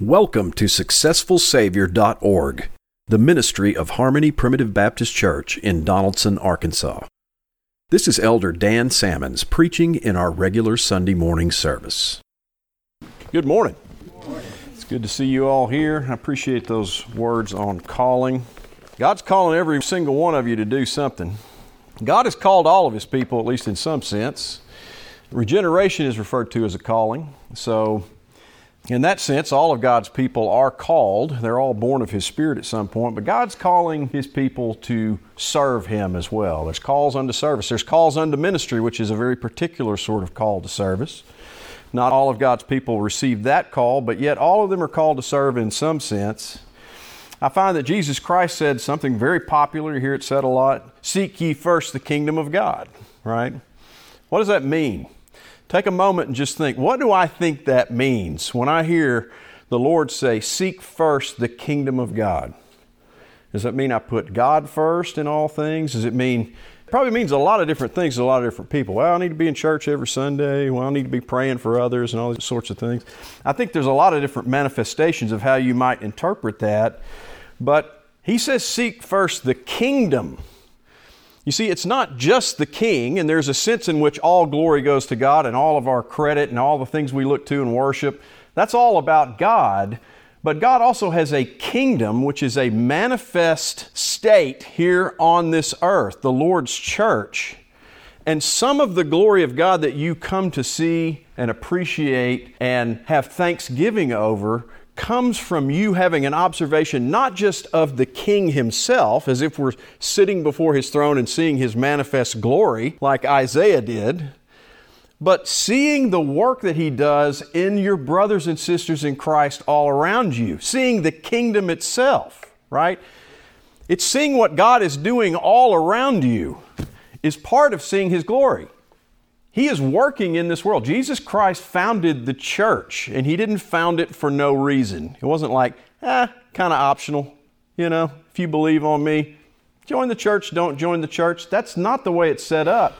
Welcome to SuccessfulSavior.org, the ministry of Harmony Primitive Baptist Church in Donaldson, Arkansas. This is Elder Dan Salmons preaching in our regular Sunday morning service. Good morning. It's good to see you all here. I appreciate those words on calling. God's calling every single one of you to do something. God has called all of His people, at least in some sense. Regeneration is referred to as a calling. So, in that sense, all of God's people are called. They're all born of His Spirit at some point, but God's calling His people to serve Him as well. There's calls unto service, there's calls unto ministry, which is a very particular sort of call to service. Not all of God's people receive that call, but yet all of them are called to serve in some sense. I find that Jesus Christ said something very popular, you hear it said a lot Seek ye first the kingdom of God, right? What does that mean? Take a moment and just think what do I think that means when I hear the Lord say, Seek first the kingdom of God? Does that mean I put God first in all things? Does it mean probably means a lot of different things to a lot of different people. Well, I need to be in church every Sunday. Well, I need to be praying for others and all these sorts of things. I think there's a lot of different manifestations of how you might interpret that. But he says, Seek first the kingdom you see, it's not just the king, and there's a sense in which all glory goes to God and all of our credit and all the things we look to and worship. That's all about God. But God also has a kingdom, which is a manifest state here on this earth, the Lord's church. And some of the glory of God that you come to see and appreciate and have thanksgiving over comes from you having an observation not just of the king himself, as if we're sitting before his throne and seeing his manifest glory, like Isaiah did, but seeing the work that he does in your brothers and sisters in Christ all around you, seeing the kingdom itself, right? It's seeing what God is doing all around you is part of seeing his glory. He is working in this world. Jesus Christ founded the church, and He didn't found it for no reason. It wasn't like, eh, kind of optional. You know, if you believe on me, join the church, don't join the church. That's not the way it's set up.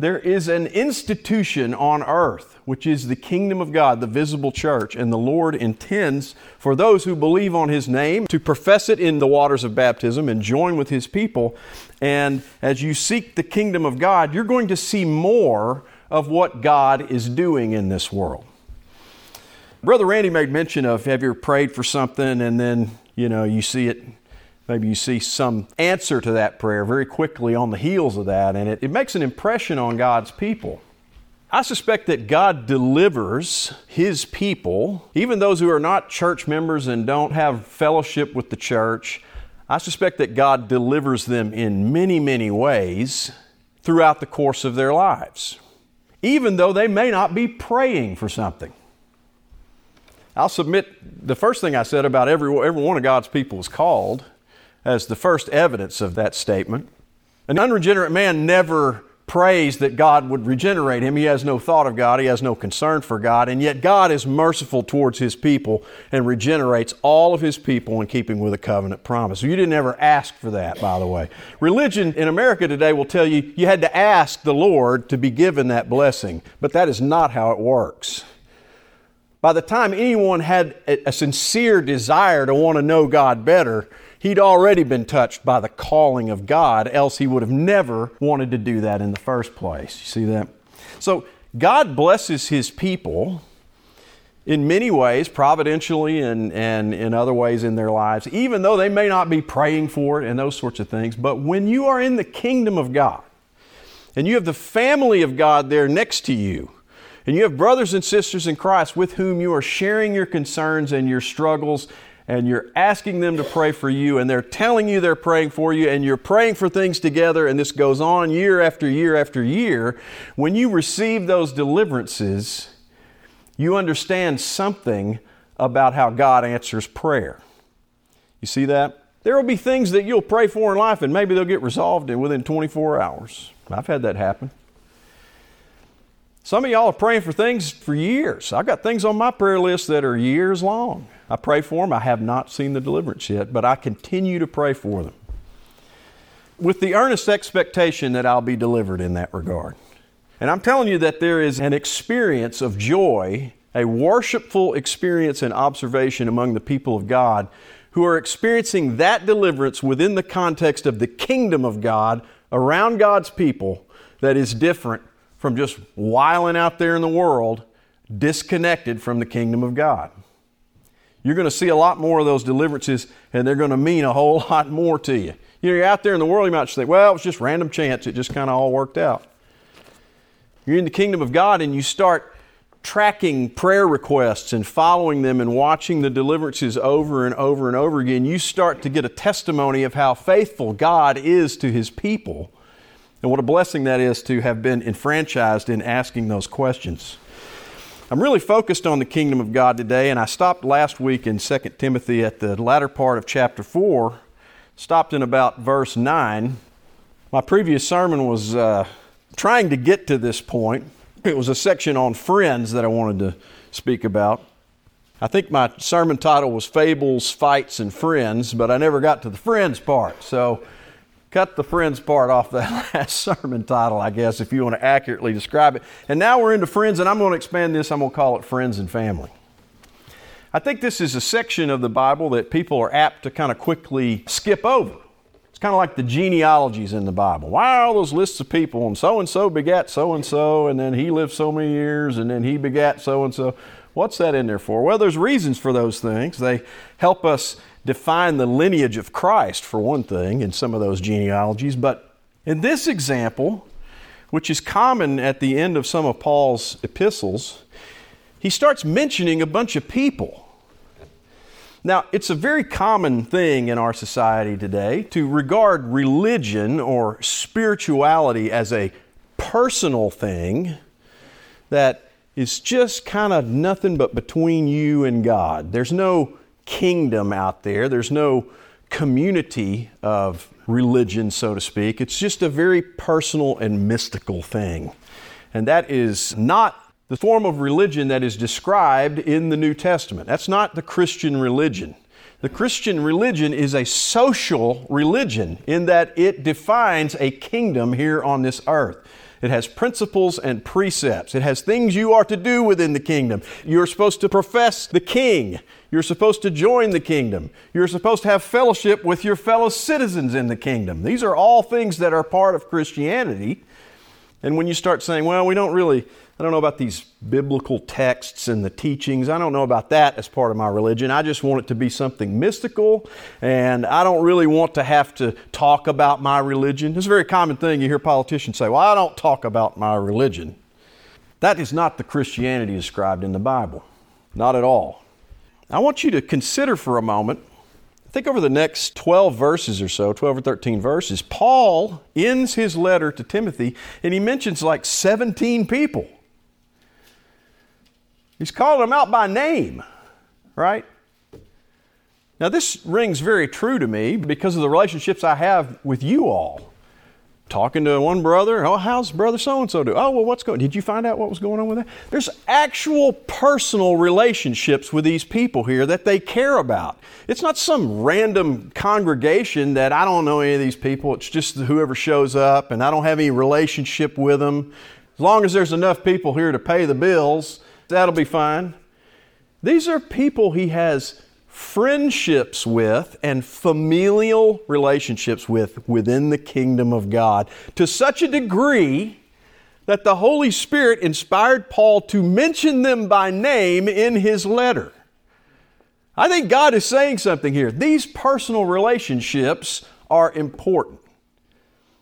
There is an institution on earth, which is the kingdom of God, the visible church, and the Lord intends for those who believe on His name to profess it in the waters of baptism and join with His people. And as you seek the kingdom of God, you're going to see more of what God is doing in this world. Brother Randy made mention of have you prayed for something and then, you know, you see it maybe you see some answer to that prayer very quickly on the heels of that, and it, it makes an impression on God's people. I suspect that God delivers His people, even those who are not church members and don't have fellowship with the church. I suspect that God delivers them in many, many ways throughout the course of their lives, even though they may not be praying for something. I'll submit the first thing I said about every, every one of God's people is called as the first evidence of that statement. An unregenerate man never prays that God would regenerate him. He has no thought of God, he has no concern for God, and yet God is merciful towards his people and regenerates all of his people in keeping with a covenant promise. You didn't ever ask for that, by the way. Religion in America today will tell you you had to ask the Lord to be given that blessing, but that is not how it works. By the time anyone had a sincere desire to want to know God better, He'd already been touched by the calling of God, else he would have never wanted to do that in the first place. You see that? So God blesses his people in many ways, providentially and, and in other ways in their lives, even though they may not be praying for it and those sorts of things. But when you are in the kingdom of God and you have the family of God there next to you, and you have brothers and sisters in Christ with whom you are sharing your concerns and your struggles and you're asking them to pray for you, and they're telling you they're praying for you, and you're praying for things together, and this goes on year after year after year, when you receive those deliverances, you understand something about how God answers prayer. You see that? There will be things that you'll pray for in life, and maybe they'll get resolved within 24 hours. I've had that happen. Some of y'all are praying for things for years. I've got things on my prayer list that are years long. I pray for them. I have not seen the deliverance yet, but I continue to pray for them with the earnest expectation that I'll be delivered in that regard. And I'm telling you that there is an experience of joy a worshipful experience and observation among the people of God who are experiencing that deliverance within the context of the kingdom of God around God's people that is different from just whiling out there in the world, disconnected from the kingdom of God. You're going to see a lot more of those deliverances, and they're going to mean a whole lot more to you. You know, you're out there in the world, you might think, well, it was just random chance, it just kind of all worked out. You're in the kingdom of God, and you start tracking prayer requests and following them and watching the deliverances over and over and over again, you start to get a testimony of how faithful God is to His people. And what a blessing that is to have been enfranchised in asking those questions. I'm really focused on the kingdom of God today, and I stopped last week in 2 Timothy at the latter part of chapter 4, stopped in about verse 9. My previous sermon was uh, trying to get to this point. It was a section on friends that I wanted to speak about. I think my sermon title was Fables, Fights, and Friends, but I never got to the friends part. So cut the friends part off that last sermon title, I guess, if you want to accurately describe it. And now we're into friends, and I'm going to expand this. I'm going to call it friends and family. I think this is a section of the Bible that people are apt to kind of quickly skip over. It's kind of like the genealogies in the Bible. Why are all those lists of people? And so and so begat so and so, and then he lived so many years, and then he begat so and so. What's that in there for? Well, there's reasons for those things. They help us define the lineage of Christ, for one thing, in some of those genealogies. But in this example, which is common at the end of some of Paul's epistles, he starts mentioning a bunch of people. Now, it's a very common thing in our society today to regard religion or spirituality as a personal thing that is just kind of nothing but between you and God. There's no kingdom out there. There's no community of religion, so to speak. It's just a very personal and mystical thing. And that is not the form of religion that is described in the New Testament. That's not the Christian religion. The Christian religion is a social religion in that it defines a kingdom here on this earth. It has principles and precepts. It has things you are to do within the kingdom. You're supposed to profess the king. You're supposed to join the kingdom. You're supposed to have fellowship with your fellow citizens in the kingdom. These are all things that are part of Christianity. And when you start saying, well, we don't really, I don't know about these biblical texts and the teachings. I don't know about that as part of my religion. I just want it to be something mystical, and I don't really want to have to talk about my religion. It's a very common thing you hear politicians say, Well, I don't talk about my religion. That is not the Christianity described in the Bible. Not at all. I want you to consider for a moment I think over the next 12 verses or so, 12 or 13 verses, Paul ends his letter to Timothy and he mentions like 17 people. He's calling them out by name, right? Now, this rings very true to me because of the relationships I have with you all talking to one brother. Oh, how's brother so and so do? Oh, well, what's going? Did you find out what was going on with that? There's actual personal relationships with these people here that they care about. It's not some random congregation that I don't know any of these people. It's just whoever shows up, and I don't have any relationship with them. As long as there's enough people here to pay the bills, that'll be fine. These are people he has friendships with and familial relationships with within the kingdom of God to such a degree that the Holy Spirit inspired Paul to mention them by name in his letter. I think God is saying something here. These personal relationships are important.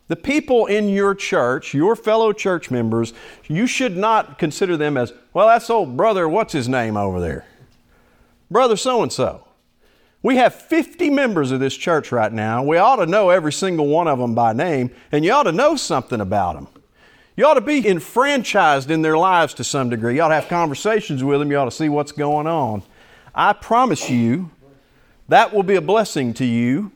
The people in your church, your fellow church members, you should not consider them as, well, that's old brother, what's his name over there? Brother so and so. We have 50 members of this church right now. We ought to know every single one of them by name, and you ought to know something about them. You ought to be enfranchised in their lives to some degree. You ought to have conversations with them. You ought to see what's going on. I promise you that will be a blessing to you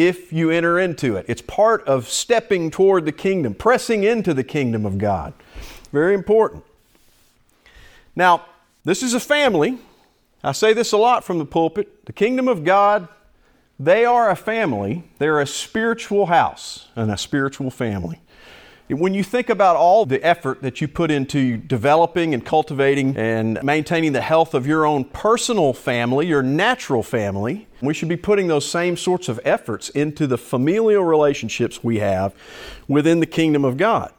if you enter into it. It's part of stepping toward the kingdom, pressing into the kingdom of God. Very important. Now, this is a family. I say this a lot from the pulpit. The kingdom of God, they are a family. They're a spiritual house and a spiritual family. When you think about all the effort that you put into developing and cultivating and maintaining the health of your own personal family, your natural family, we should be putting those same sorts of efforts into the familial relationships we have within the kingdom of God.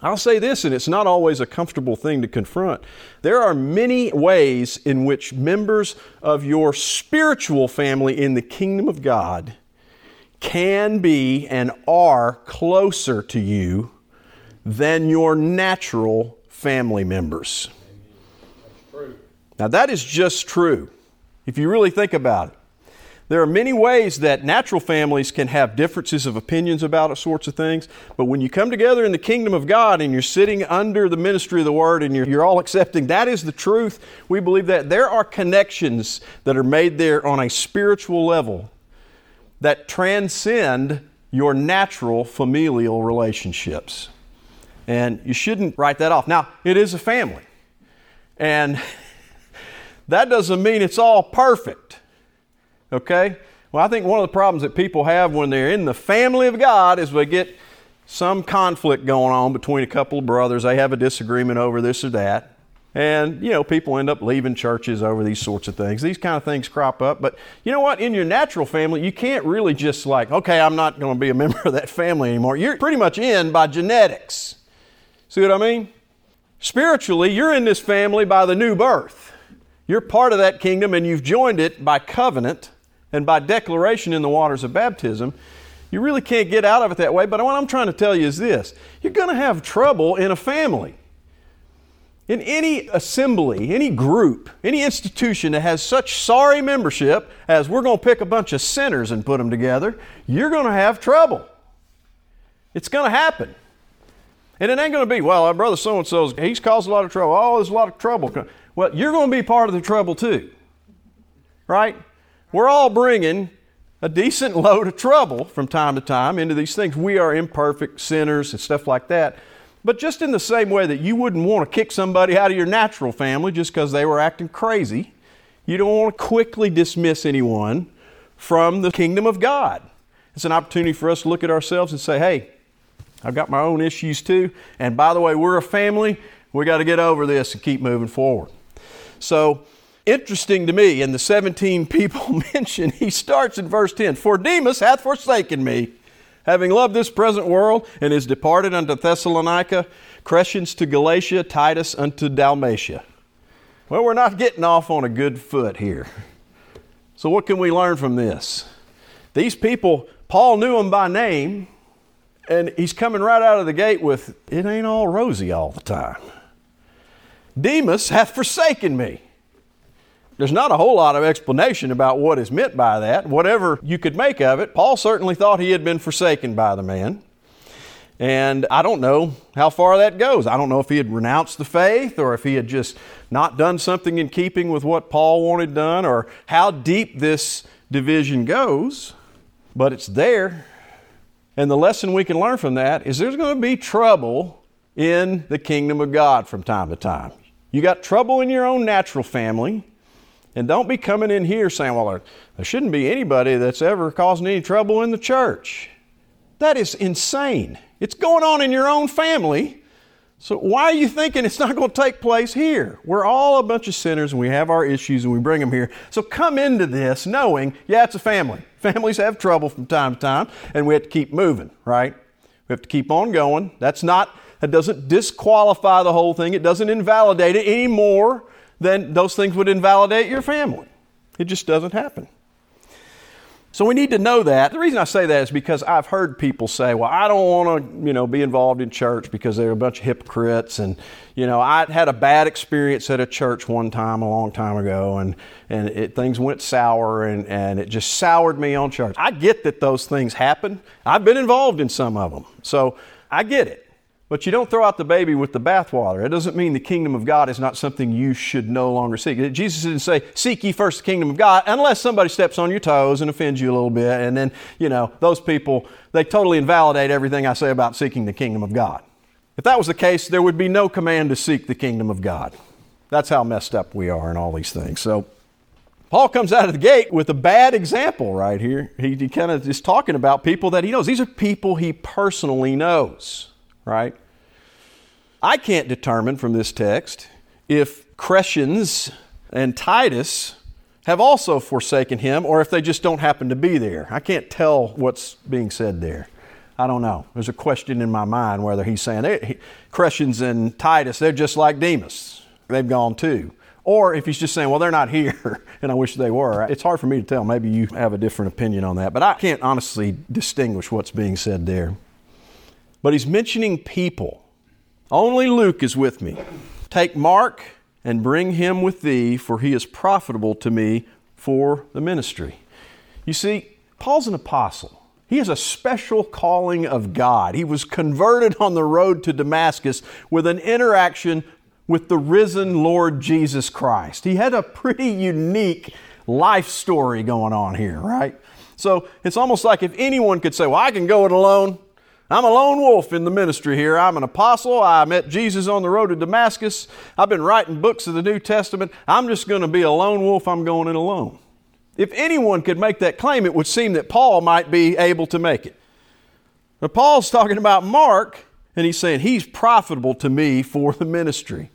I'll say this, and it's not always a comfortable thing to confront. There are many ways in which members of your spiritual family in the kingdom of God can be and are closer to you than your natural family members. Now, that is just true if you really think about it. There are many ways that natural families can have differences of opinions about sorts of things, but when you come together in the kingdom of God and you're sitting under the ministry of the Word and you're, you're all accepting that is the truth, we believe that there are connections that are made there on a spiritual level that transcend your natural familial relationships. And you shouldn't write that off. Now, it is a family. And that doesn't mean it's all perfect. Okay? Well, I think one of the problems that people have when they're in the family of God is they get some conflict going on between a couple of brothers. They have a disagreement over this or that. And, you know, people end up leaving churches over these sorts of things. These kind of things crop up. But you know what? In your natural family, you can't really just like, okay, I'm not going to be a member of that family anymore. You're pretty much in by genetics. See what I mean? Spiritually, you're in this family by the new birth. You're part of that kingdom and you've joined it by covenant and by declaration in the waters of baptism, you really can't get out of it that way. But what I'm trying to tell you is this you're going to have trouble in a family. In any assembly, any group, any institution that has such sorry membership as we're going to pick a bunch of sinners and put them together, you're going to have trouble. It's going to happen. And it ain't going to be, well, our brother so and so, he's caused a lot of trouble. Oh, there's a lot of trouble. Well, you're going to be part of the trouble too. Right? We're all bringing a decent load of trouble from time to time into these things. We are imperfect sinners and stuff like that. But just in the same way that you wouldn't want to kick somebody out of your natural family just because they were acting crazy, you don't want to quickly dismiss anyone from the kingdom of God. It's an opportunity for us to look at ourselves and say, hey, I've got my own issues too. And by the way, we're a family. We got to get over this and keep moving forward. So, interesting to me, in the 17 people mentioned, he starts in verse 10 For Demas hath forsaken me, having loved this present world, and is departed unto Thessalonica, Crescens to Galatia, Titus unto Dalmatia. Well, we're not getting off on a good foot here. So, what can we learn from this? These people, Paul knew them by name, and he's coming right out of the gate with, It ain't all rosy all the time. Demas hath forsaken me. There's not a whole lot of explanation about what is meant by that. Whatever you could make of it, Paul certainly thought he had been forsaken by the man. And I don't know how far that goes. I don't know if he had renounced the faith or if he had just not done something in keeping with what Paul wanted done or how deep this division goes, but it's there. And the lesson we can learn from that is there's going to be trouble in the kingdom of God from time to time. You got trouble in your own natural family. And don't be coming in here saying, well, there shouldn't be anybody that's ever causing any trouble in the church. That is insane. It's going on in your own family. So why are you thinking it's not going to take place here? We're all a bunch of sinners and we have our issues and we bring them here. So come into this knowing, yeah, it's a family. Families have trouble from time to time and we have to keep moving, right? We have to keep on going. That's not, that doesn't disqualify the whole thing. It doesn't invalidate it any more then those things would invalidate your family. It just doesn't happen. So we need to know that. The reason I say that is because I've heard people say, "Well, I don't want to, you know, be involved in church because they're a bunch of hypocrites." And you know, I had a bad experience at a church one time a long time ago, and and it, things went sour, and and it just soured me on church. I get that those things happen. I've been involved in some of them, so I get it. But you don't throw out the baby with the bathwater. It doesn't mean the kingdom of God is not something you should no longer seek. Jesus didn't say, Seek ye first the kingdom of God, unless somebody steps on your toes and offends you a little bit. And then, you know, those people, they totally invalidate everything I say about seeking the kingdom of God. If that was the case, there would be no command to seek the kingdom of God. That's how messed up we are in all these things. So, Paul comes out of the gate with a bad example right here. He, he kind of is talking about people that he knows. These are people he personally knows right? I can't determine from this text if Crescens and Titus have also forsaken him or if they just don't happen to be there. I can't tell what's being said there. I don't know. There's a question in my mind whether he's saying they, Crescens and Titus, they're just like Demas. They've gone too. Or if he's just saying, well, they're not here and I wish they were. It's hard for me to tell. Maybe you have a different opinion on that. But I can't honestly distinguish what's being said there. But he's mentioning people. Only Luke is with me. Take Mark and bring him with thee, for he is profitable to me for the ministry. You see, Paul's an apostle. He has a special calling of God. He was converted on the road to Damascus with an interaction with the risen Lord Jesus Christ. He had a pretty unique life story going on here, right? So it's almost like if anyone could say, Well, I can go it alone. I'm a lone wolf in the ministry here. I'm an apostle. I met Jesus on the road to Damascus. I've been writing books of the New Testament. I'm just going to be a lone wolf. I'm going it alone. If anyone could make that claim, it would seem that Paul might be able to make it. But Paul's talking about Mark, and he's saying he's profitable to me for the ministry.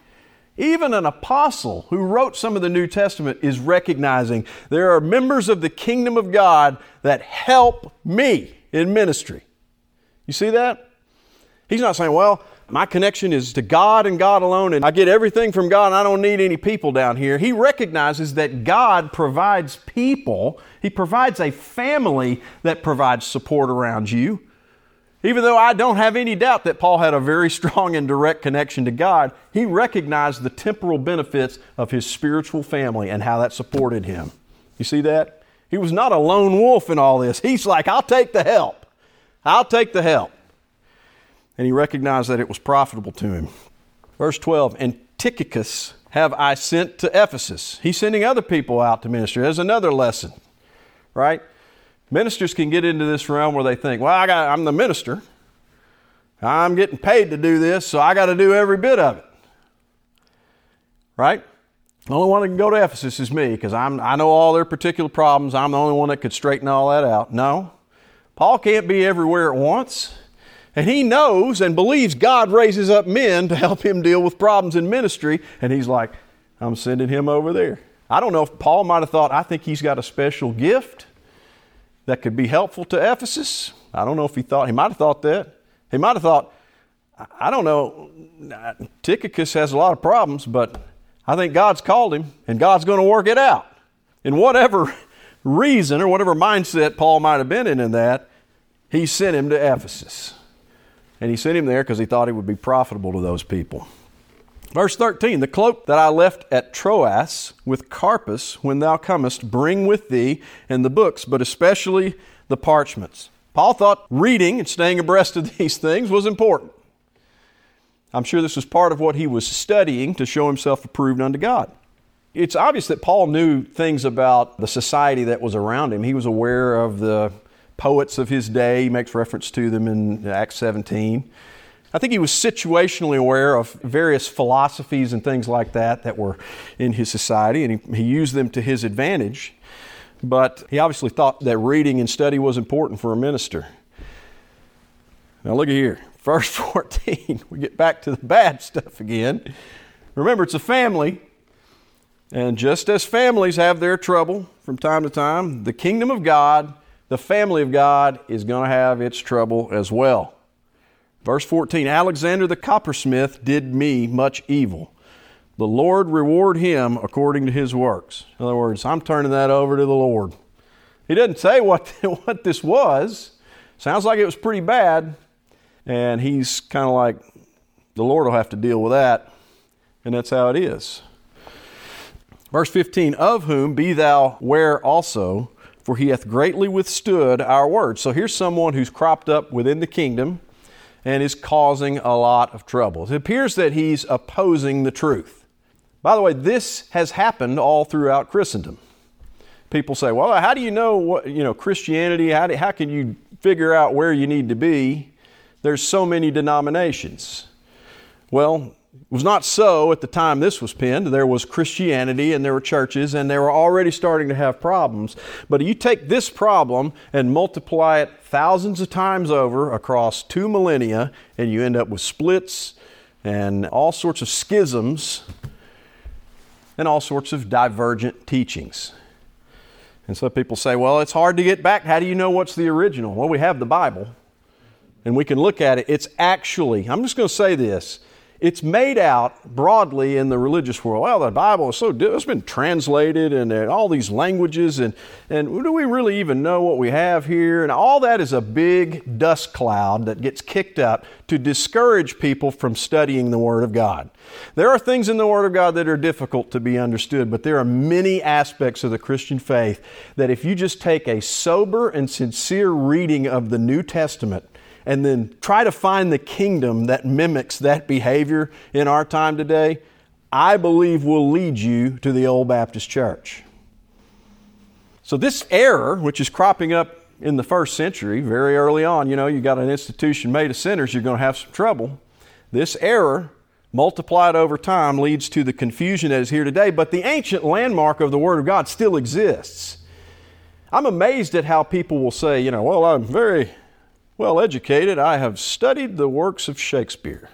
Even an apostle who wrote some of the New Testament is recognizing there are members of the kingdom of God that help me in ministry. You see that? He's not saying, well, my connection is to God and God alone, and I get everything from God, and I don't need any people down here. He recognizes that God provides people, He provides a family that provides support around you. Even though I don't have any doubt that Paul had a very strong and direct connection to God, he recognized the temporal benefits of his spiritual family and how that supported him. You see that? He was not a lone wolf in all this. He's like, I'll take the help. I'll take the help. And he recognized that it was profitable to him. Verse 12, and Tychicus have I sent to Ephesus. He's sending other people out to minister. There's another lesson, right? Ministers can get into this realm where they think, well, I got, I'm the minister. I'm getting paid to do this, so I got to do every bit of it. Right? The only one that can go to Ephesus is me because I know all their particular problems. I'm the only one that could straighten all that out. No, Paul can't be everywhere at once. And he knows and believes God raises up men to help him deal with problems in ministry. And he's like, I'm sending him over there. I don't know if Paul might have thought, I think he's got a special gift that could be helpful to Ephesus. I don't know if he thought, he might have thought that. He might have thought, I don't know, Tychicus has a lot of problems, but I think God's called him and God's going to work it out. In whatever reason or whatever mindset Paul might have been in in that, he sent him to Ephesus. And he sent him there because he thought he would be profitable to those people. Verse 13 The cloak that I left at Troas with Carpus when thou comest, bring with thee, and the books, but especially the parchments. Paul thought reading and staying abreast of these things was important. I'm sure this was part of what he was studying to show himself approved unto God. It's obvious that Paul knew things about the society that was around him. He was aware of the poets of his day. He makes reference to them in Acts 17. I think he was situationally aware of various philosophies and things like that that were in his society, and he, he used them to his advantage. But he obviously thought that reading and study was important for a minister. Now, look at here. Verse 14. We get back to the bad stuff again. Remember, it's a family. And just as families have their trouble from time to time, the kingdom of God, the family of God, is going to have its trouble as well. Verse 14 Alexander the coppersmith did me much evil. The Lord reward him according to his works. In other words, I'm turning that over to the Lord. He doesn't say what, what this was. Sounds like it was pretty bad. And he's kind of like, the Lord will have to deal with that. And that's how it is. Verse 15, of whom be thou ware also, for he hath greatly withstood our words. So here's someone who's cropped up within the kingdom and is causing a lot of trouble. It appears that he's opposing the truth. By the way, this has happened all throughout Christendom. People say, well, how do you know what, you know, Christianity? How, do, how can you figure out where you need to be? There's so many denominations. Well, It was not so at the time this was penned. There was Christianity and there were churches and they were already starting to have problems. But you take this problem and multiply it thousands of times over across two millennia and you end up with splits and all sorts of schisms and all sorts of divergent teachings. And so people say, well, it's hard to get back. How do you know what's the original? Well, we have the Bible and we can look at it. It's actually, I'm just going to say this it's made out broadly in the religious world. Well, the Bible is so it's been translated in uh, all these languages, and and do we really even know what we have here? And all that is a big dust cloud that gets kicked up to discourage people from studying the Word of God. There are things in the Word of God that are difficult to be understood, but there are many aspects of the Christian faith that if you just take a sober and sincere reading of the New Testament and then try to find the kingdom that mimics that behavior in our time today, I believe will lead you to the old Baptist church. So, this error, which is cropping up in the first century, very early on, you know, you got an institution made of sinners, you're going to have some trouble. This error, multiplied over time, leads to the confusion that is here today, but the ancient landmark of the Word of God still exists. I'm amazed at how people will say, you know, well, I'm very well educated, I have studied the works of Shakespeare.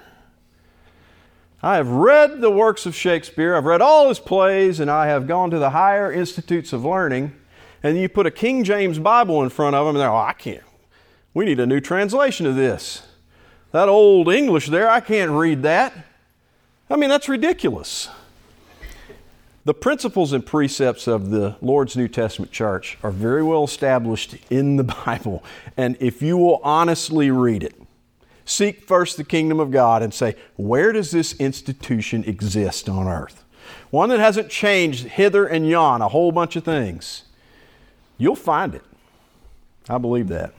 I have read the works of Shakespeare, I've read all his plays, and I have gone to the higher institutes of learning. And you put a King James Bible in front of them, and they're, oh, I can't. We need a new translation of this. That old English there, I can't read that. I mean, that's ridiculous. The principles and precepts of the Lord's New Testament church are very well established in the Bible. And if you will honestly read it, seek first the kingdom of God and say, where does this institution exist on earth? One that hasn't changed hither and yon, a whole bunch of things. You'll find it. I believe that.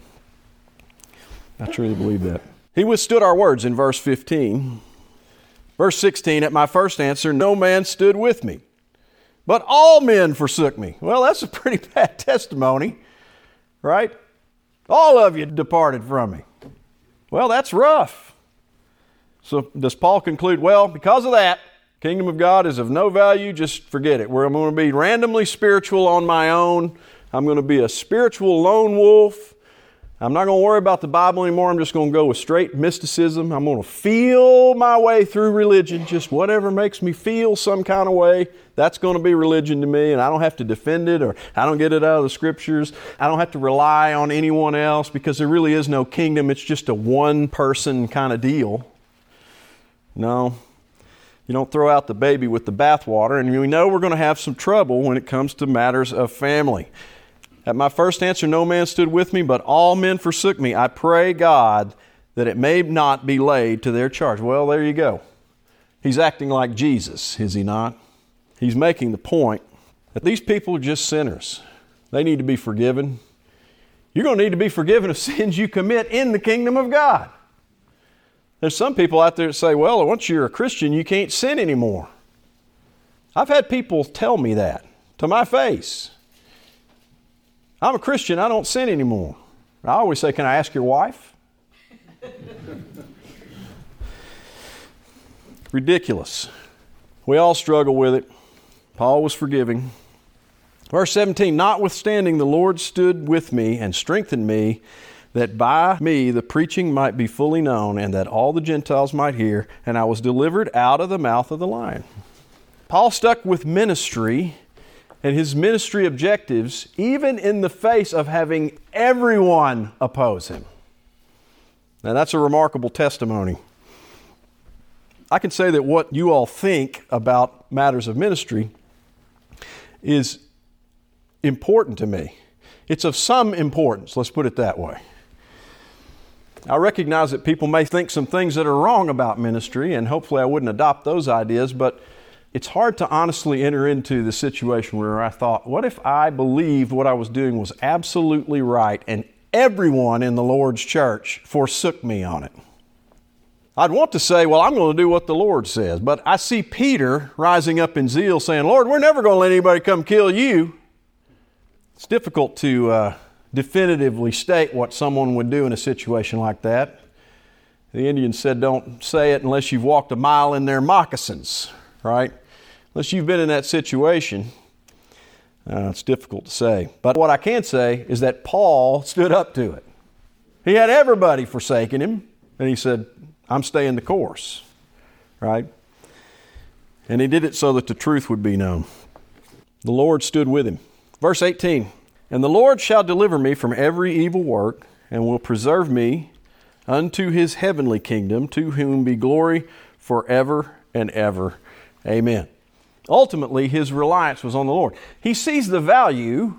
I truly believe that. He withstood our words in verse 15. Verse 16, at my first answer, no man stood with me. But all men forsook me. Well, that's a pretty bad testimony, right? All of you departed from me. Well, that's rough. So does Paul conclude, well, because of that, kingdom of God is of no value, just forget it. Where I'm going to be randomly spiritual on my own. I'm going to be a spiritual lone wolf. I'm not going to worry about the Bible anymore. I'm just going to go with straight mysticism. I'm going to feel my way through religion, just whatever makes me feel some kind of way. That's going to be religion to me, and I don't have to defend it or I don't get it out of the scriptures. I don't have to rely on anyone else because there really is no kingdom. It's just a one person kind of deal. No, you don't throw out the baby with the bathwater, and we know we're going to have some trouble when it comes to matters of family. At my first answer, no man stood with me, but all men forsook me. I pray God that it may not be laid to their charge. Well, there you go. He's acting like Jesus, is he not? He's making the point that these people are just sinners. They need to be forgiven. You're going to need to be forgiven of sins you commit in the kingdom of God. There's some people out there that say, well, once you're a Christian, you can't sin anymore. I've had people tell me that to my face. I'm a Christian, I don't sin anymore. I always say, Can I ask your wife? Ridiculous. We all struggle with it. Paul was forgiving. Verse 17 Notwithstanding, the Lord stood with me and strengthened me, that by me the preaching might be fully known, and that all the Gentiles might hear, and I was delivered out of the mouth of the lion. Paul stuck with ministry and his ministry objectives, even in the face of having everyone oppose him. Now, that's a remarkable testimony. I can say that what you all think about matters of ministry is important to me. It's of some importance, let's put it that way. I recognize that people may think some things that are wrong about ministry, and hopefully I wouldn't adopt those ideas, but it's hard to honestly enter into the situation where I thought, what if I believed what I was doing was absolutely right and everyone in the Lord's church forsook me on it? I'd want to say, well, I'm going to do what the Lord says, but I see Peter rising up in zeal saying, Lord, we're never going to let anybody come kill you. It's difficult to uh, definitively state what someone would do in a situation like that. The Indians said, don't say it unless you've walked a mile in their moccasins, right? Unless you've been in that situation, uh, it's difficult to say. But what I can say is that Paul stood up to it. He had everybody forsaking him, and he said, I'm staying the course, right? And he did it so that the truth would be known. The Lord stood with him. Verse 18 And the Lord shall deliver me from every evil work, and will preserve me unto his heavenly kingdom, to whom be glory forever and ever. Amen. Ultimately, his reliance was on the Lord. He sees the value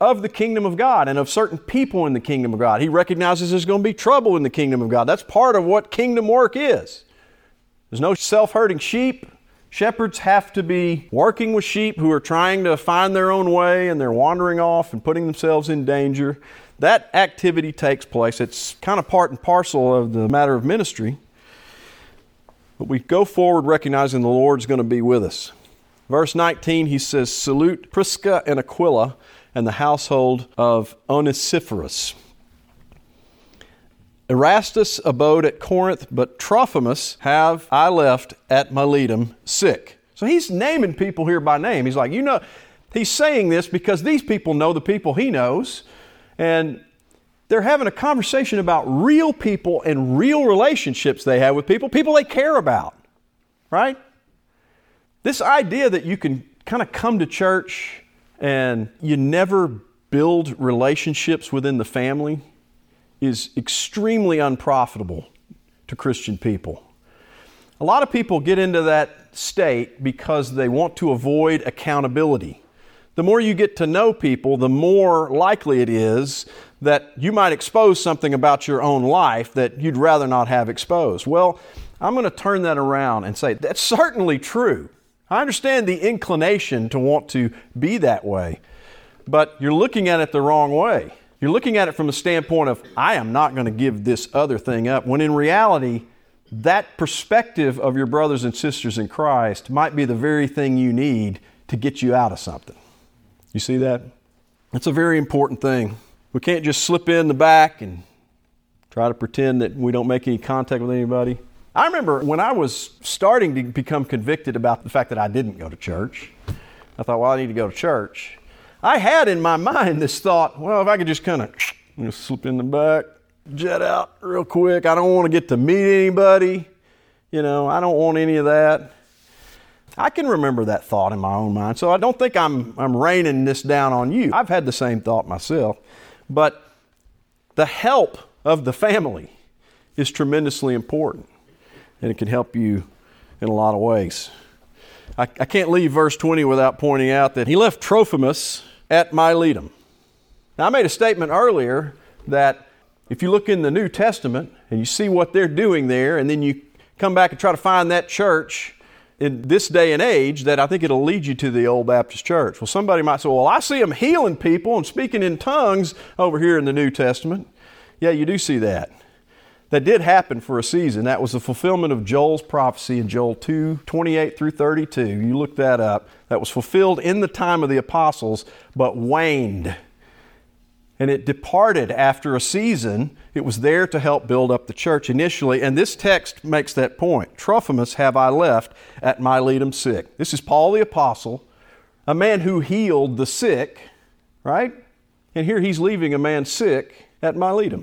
of the kingdom of God and of certain people in the kingdom of God. He recognizes there's going to be trouble in the kingdom of God. That's part of what kingdom work is. There's no self hurting sheep. Shepherds have to be working with sheep who are trying to find their own way and they're wandering off and putting themselves in danger. That activity takes place. It's kind of part and parcel of the matter of ministry. But we go forward recognizing the Lord's going to be with us. Verse 19, he says, Salute Prisca and Aquila and the household of Onesiphorus. Erastus abode at Corinth, but Trophimus have I left at Miletum sick. So he's naming people here by name. He's like, you know, he's saying this because these people know the people he knows, and they're having a conversation about real people and real relationships they have with people, people they care about, right? This idea that you can kind of come to church and you never build relationships within the family is extremely unprofitable to Christian people. A lot of people get into that state because they want to avoid accountability. The more you get to know people, the more likely it is that you might expose something about your own life that you'd rather not have exposed. Well, I'm going to turn that around and say that's certainly true. I understand the inclination to want to be that way, but you're looking at it the wrong way. You're looking at it from the standpoint of, I am not going to give this other thing up, when in reality, that perspective of your brothers and sisters in Christ might be the very thing you need to get you out of something. You see that? It's a very important thing. We can't just slip in the back and try to pretend that we don't make any contact with anybody. I remember when I was starting to become convicted about the fact that I didn't go to church, I thought, well, I need to go to church. I had in my mind this thought, well, if I could just kind of slip in the back, jet out real quick. I don't want to get to meet anybody. You know, I don't want any of that. I can remember that thought in my own mind, so I don't think I'm, I'm raining this down on you. I've had the same thought myself. But the help of the family is tremendously important and it can help you in a lot of ways. I, I can't leave verse 20 without pointing out that he left Trophimus at Miletum. Now, I made a statement earlier that if you look in the New Testament and you see what they're doing there, and then you come back and try to find that church in this day and age, that I think it'll lead you to the old Baptist church. Well, somebody might say, Well, I see them healing people and speaking in tongues over here in the New Testament. Yeah, you do see that that did happen for a season. That was the fulfillment of Joel's prophecy in Joel 2 28 through 32. You look that up. That was fulfilled in the time of the apostles, but waned. And it departed after a season. It was there to help build up the church initially. And this text makes that point. Trophimus have I left at Miletum sick. This is Paul the apostle, a man who healed the sick, right? And here he's leaving a man sick at Miletum.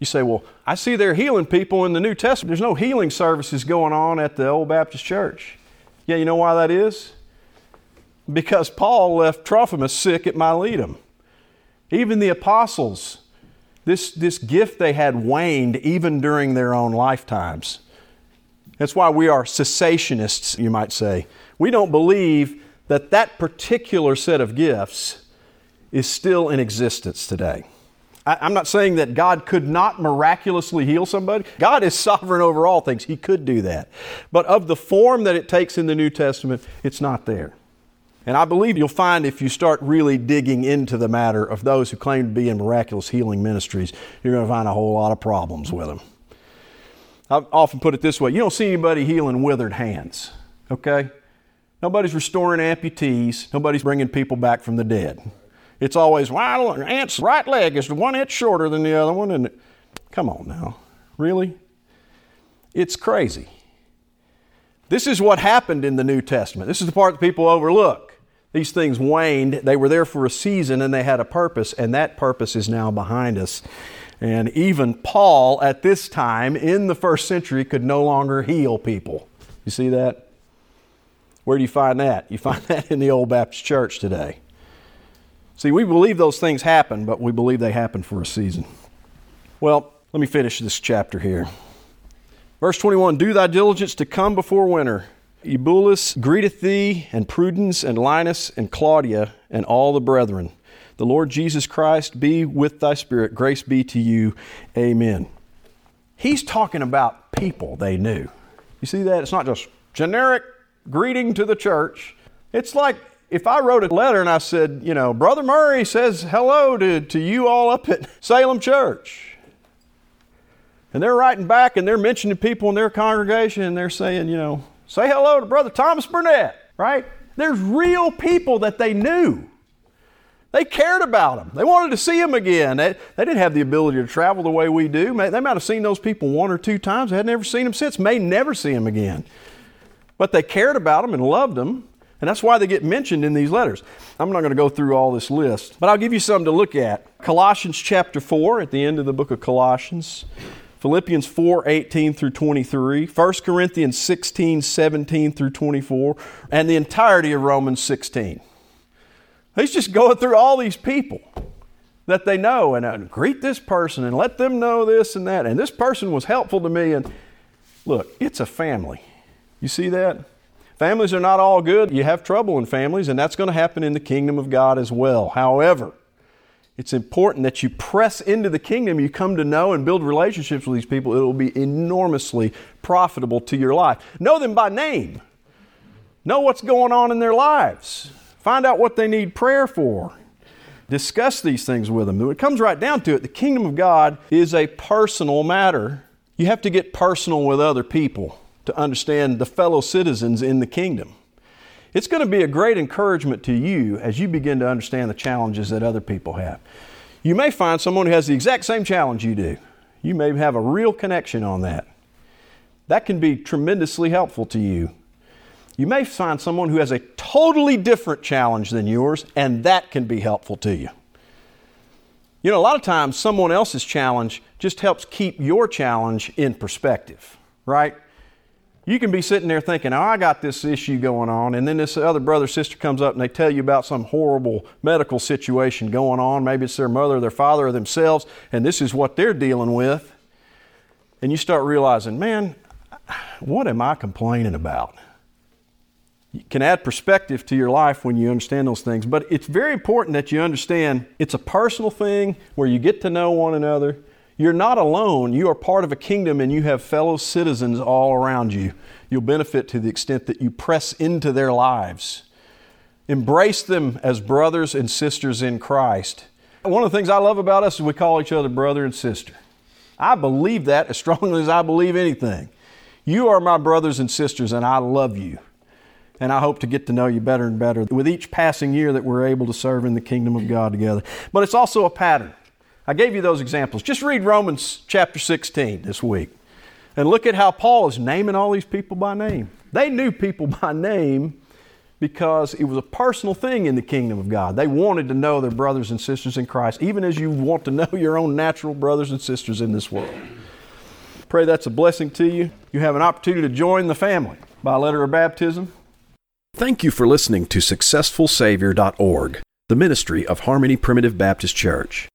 You say, well, I see they're healing people in the New Testament. There's no healing services going on at the Old Baptist Church. Yeah, you know why that is? Because Paul left Trophimus sick at Miletum. Even the apostles, this, this gift they had waned even during their own lifetimes. That's why we are cessationists, you might say. We don't believe that that particular set of gifts is still in existence today. I'm not saying that God could not miraculously heal somebody. God is sovereign over all things. He could do that. But of the form that it takes in the New Testament, it's not there. And I believe you'll find if you start really digging into the matter of those who claim to be in miraculous healing ministries, you're going to find a whole lot of problems with them. I've often put it this way you don't see anybody healing withered hands, okay? Nobody's restoring amputees, nobody's bringing people back from the dead. It's always, well, Aunt's right leg is one inch shorter than the other one. And come on now. Really? It's crazy. This is what happened in the New Testament. This is the part that people overlook. These things waned. They were there for a season and they had a purpose, and that purpose is now behind us. And even Paul, at this time in the first century, could no longer heal people. You see that? Where do you find that? You find that in the old Baptist church today. See, we believe those things happen, but we believe they happen for a season. Well, let me finish this chapter here. Verse 21 Do thy diligence to come before winter. Eubulus greeteth thee, and Pudens, and Linus, and Claudia, and all the brethren. The Lord Jesus Christ be with thy spirit. Grace be to you. Amen. He's talking about people they knew. You see that? It's not just generic greeting to the church. It's like if I wrote a letter and I said, you know, Brother Murray says hello to, to you all up at Salem Church. And they're writing back and they're mentioning people in their congregation and they're saying, you know, say hello to Brother Thomas Burnett, right? There's real people that they knew. They cared about him. They wanted to see him again. They, they didn't have the ability to travel the way we do. They might have seen those people one or two times. They had never seen them since, may never see him again. But they cared about him and loved him. And that's why they get mentioned in these letters. I'm not going to go through all this list, but I'll give you something to look at. Colossians chapter 4, at the end of the book of Colossians. Philippians 4, 18 through 23. 1 Corinthians 16, 17 through 24. And the entirety of Romans 16. He's just going through all these people that they know and uh, greet this person and let them know this and that. And this person was helpful to me. And look, it's a family. You see that? Families are not all good. You have trouble in families, and that's going to happen in the kingdom of God as well. However, it's important that you press into the kingdom, you come to know and build relationships with these people. It will be enormously profitable to your life. Know them by name, know what's going on in their lives, find out what they need prayer for. Discuss these things with them. When it comes right down to it, the kingdom of God is a personal matter. You have to get personal with other people to understand the fellow citizens in the kingdom. It's going to be a great encouragement to you as you begin to understand the challenges that other people have. You may find someone who has the exact same challenge you do. You may have a real connection on that. That can be tremendously helpful to you. You may find someone who has a totally different challenge than yours, and that can be helpful to you. You know, a lot of times someone else's challenge just helps keep your challenge in perspective, right? You can be sitting there thinking, oh, I got this issue going on, and then this other brother sister comes up and they tell you about some horrible medical situation going on. Maybe it's their mother, their father, or themselves, and this is what they're dealing with. And you start realizing, man, what am I complaining about? You can add perspective to your life when you understand those things, but it's very important that you understand it's a personal thing where you get to know one another you're not alone. You are part of a kingdom and you have fellow citizens all around you. You'll benefit to the extent that you press into their lives. Embrace them as brothers and sisters in Christ. One of the things I love about us is we call each other brother and sister. I believe that as strongly as I believe anything. You are my brothers and sisters, and I love you. And I hope to get to know you better and better with each passing year that we're able to serve in the kingdom of God together. But it's also a pattern. I gave you those examples. Just read Romans chapter 16 this week and look at how Paul is naming all these people by name. They knew people by name because it was a personal thing in the kingdom of God. They wanted to know their brothers and sisters in Christ, even as you want to know your own natural brothers and sisters in this world. Pray that's a blessing to you. You have an opportunity to join the family by letter of baptism. Thank you for listening to SuccessfulSavior.org, the ministry of Harmony Primitive Baptist Church.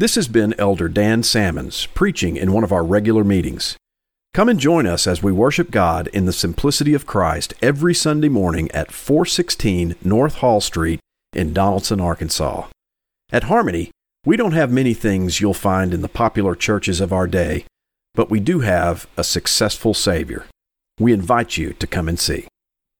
This has been Elder Dan Salmons preaching in one of our regular meetings. Come and join us as we worship God in the simplicity of Christ every Sunday morning at 416 North Hall Street in Donaldson, Arkansas. At Harmony, we don't have many things you'll find in the popular churches of our day, but we do have a successful Savior. We invite you to come and see.